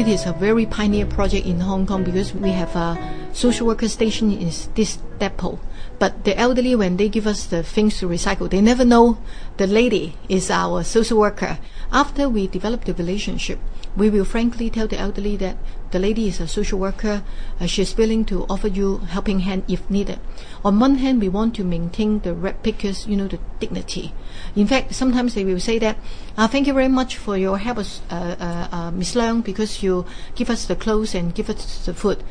it is a very pioneer project in Hong Kong because we have a social worker station is this depot. But the elderly, when they give us the things to recycle, they never know the lady is our social worker. After we develop the relationship, we will frankly tell the elderly that the lady is a social worker. Uh, she's willing to offer you helping hand if needed. On one hand, we want to maintain the red pickers, you know, the dignity. In fact, sometimes they will say that, uh, thank you very much for your help, uh, uh, uh, Miss Leung, because you give us the clothes and give us the food.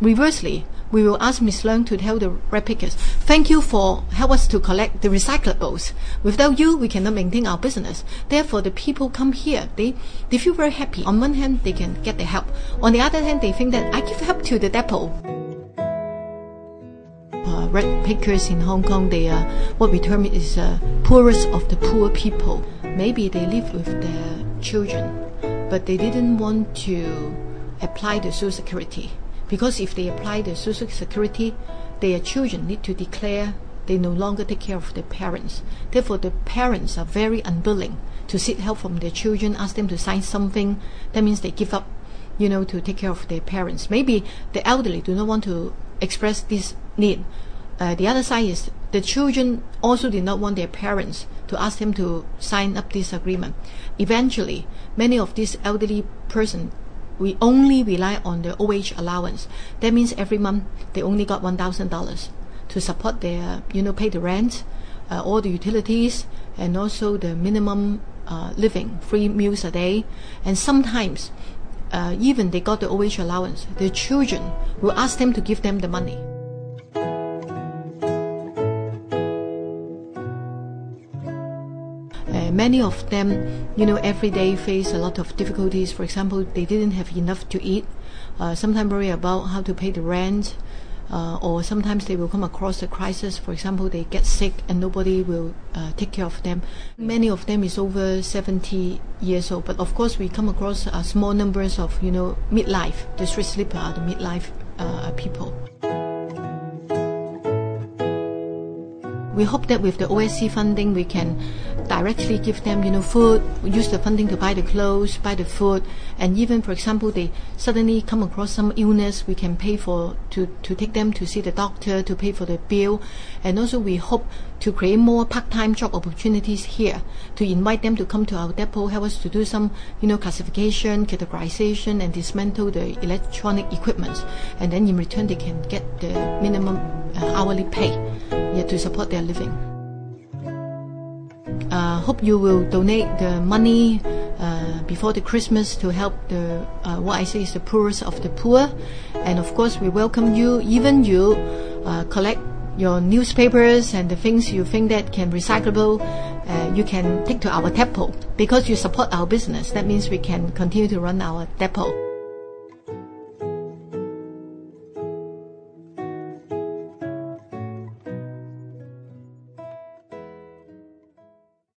Reversely, we will ask Miss Leung to tell the red pickers, thank you for help us to collect the recyclables. Without you, we cannot maintain our business. Therefore, the people come here. They, they feel very happy. On one hand, they can get the help. On the other hand, they think that I give help to the depot. Uh, red pickers in Hong Kong, they are what we term is uh, poorest of the poor people. Maybe they live with their children, but they didn't want to apply the social security because if they apply the social security, their children need to declare they no longer take care of their parents. Therefore, the parents are very unwilling to seek help from their children, ask them to sign something. That means they give up, you know, to take care of their parents. Maybe the elderly do not want to express this need. Uh, the other side is the children also did not want their parents to ask them to sign up this agreement. Eventually, many of these elderly persons we only rely on the OH allowance. That means every month they only got one thousand dollars to support their, you know, pay the rent, uh, all the utilities, and also the minimum uh, living, three meals a day, and sometimes uh, even they got the OH allowance, the children will ask them to give them the money. Uh, many of them, you know, every day face a lot of difficulties. For example, they didn't have enough to eat. Uh, sometimes worry about how to pay the rent, uh, or sometimes they will come across a crisis. For example, they get sick and nobody will uh, take care of them. Many of them is over 70 years old, but of course we come across uh, small numbers of you know midlife. The street sleeper are the midlife uh, people. We hope that with the OSC funding, we can directly give them, you know, food, use the funding to buy the clothes, buy the food, and even, for example, they suddenly come across some illness, we can pay for, to, to take them to see the doctor, to pay for the bill. And also we hope to create more part-time job opportunities here, to invite them to come to our depot, help us to do some, you know, classification, categorization, and dismantle the electronic equipment. And then in return, they can get the minimum uh, hourly pay yeah, to support their living. Uh, hope you will donate the money uh, before the Christmas to help the uh, what I say is the poorest of the poor, and of course we welcome you. Even you uh, collect your newspapers and the things you think that can recyclable, uh, you can take to our depot because you support our business. That means we can continue to run our depot.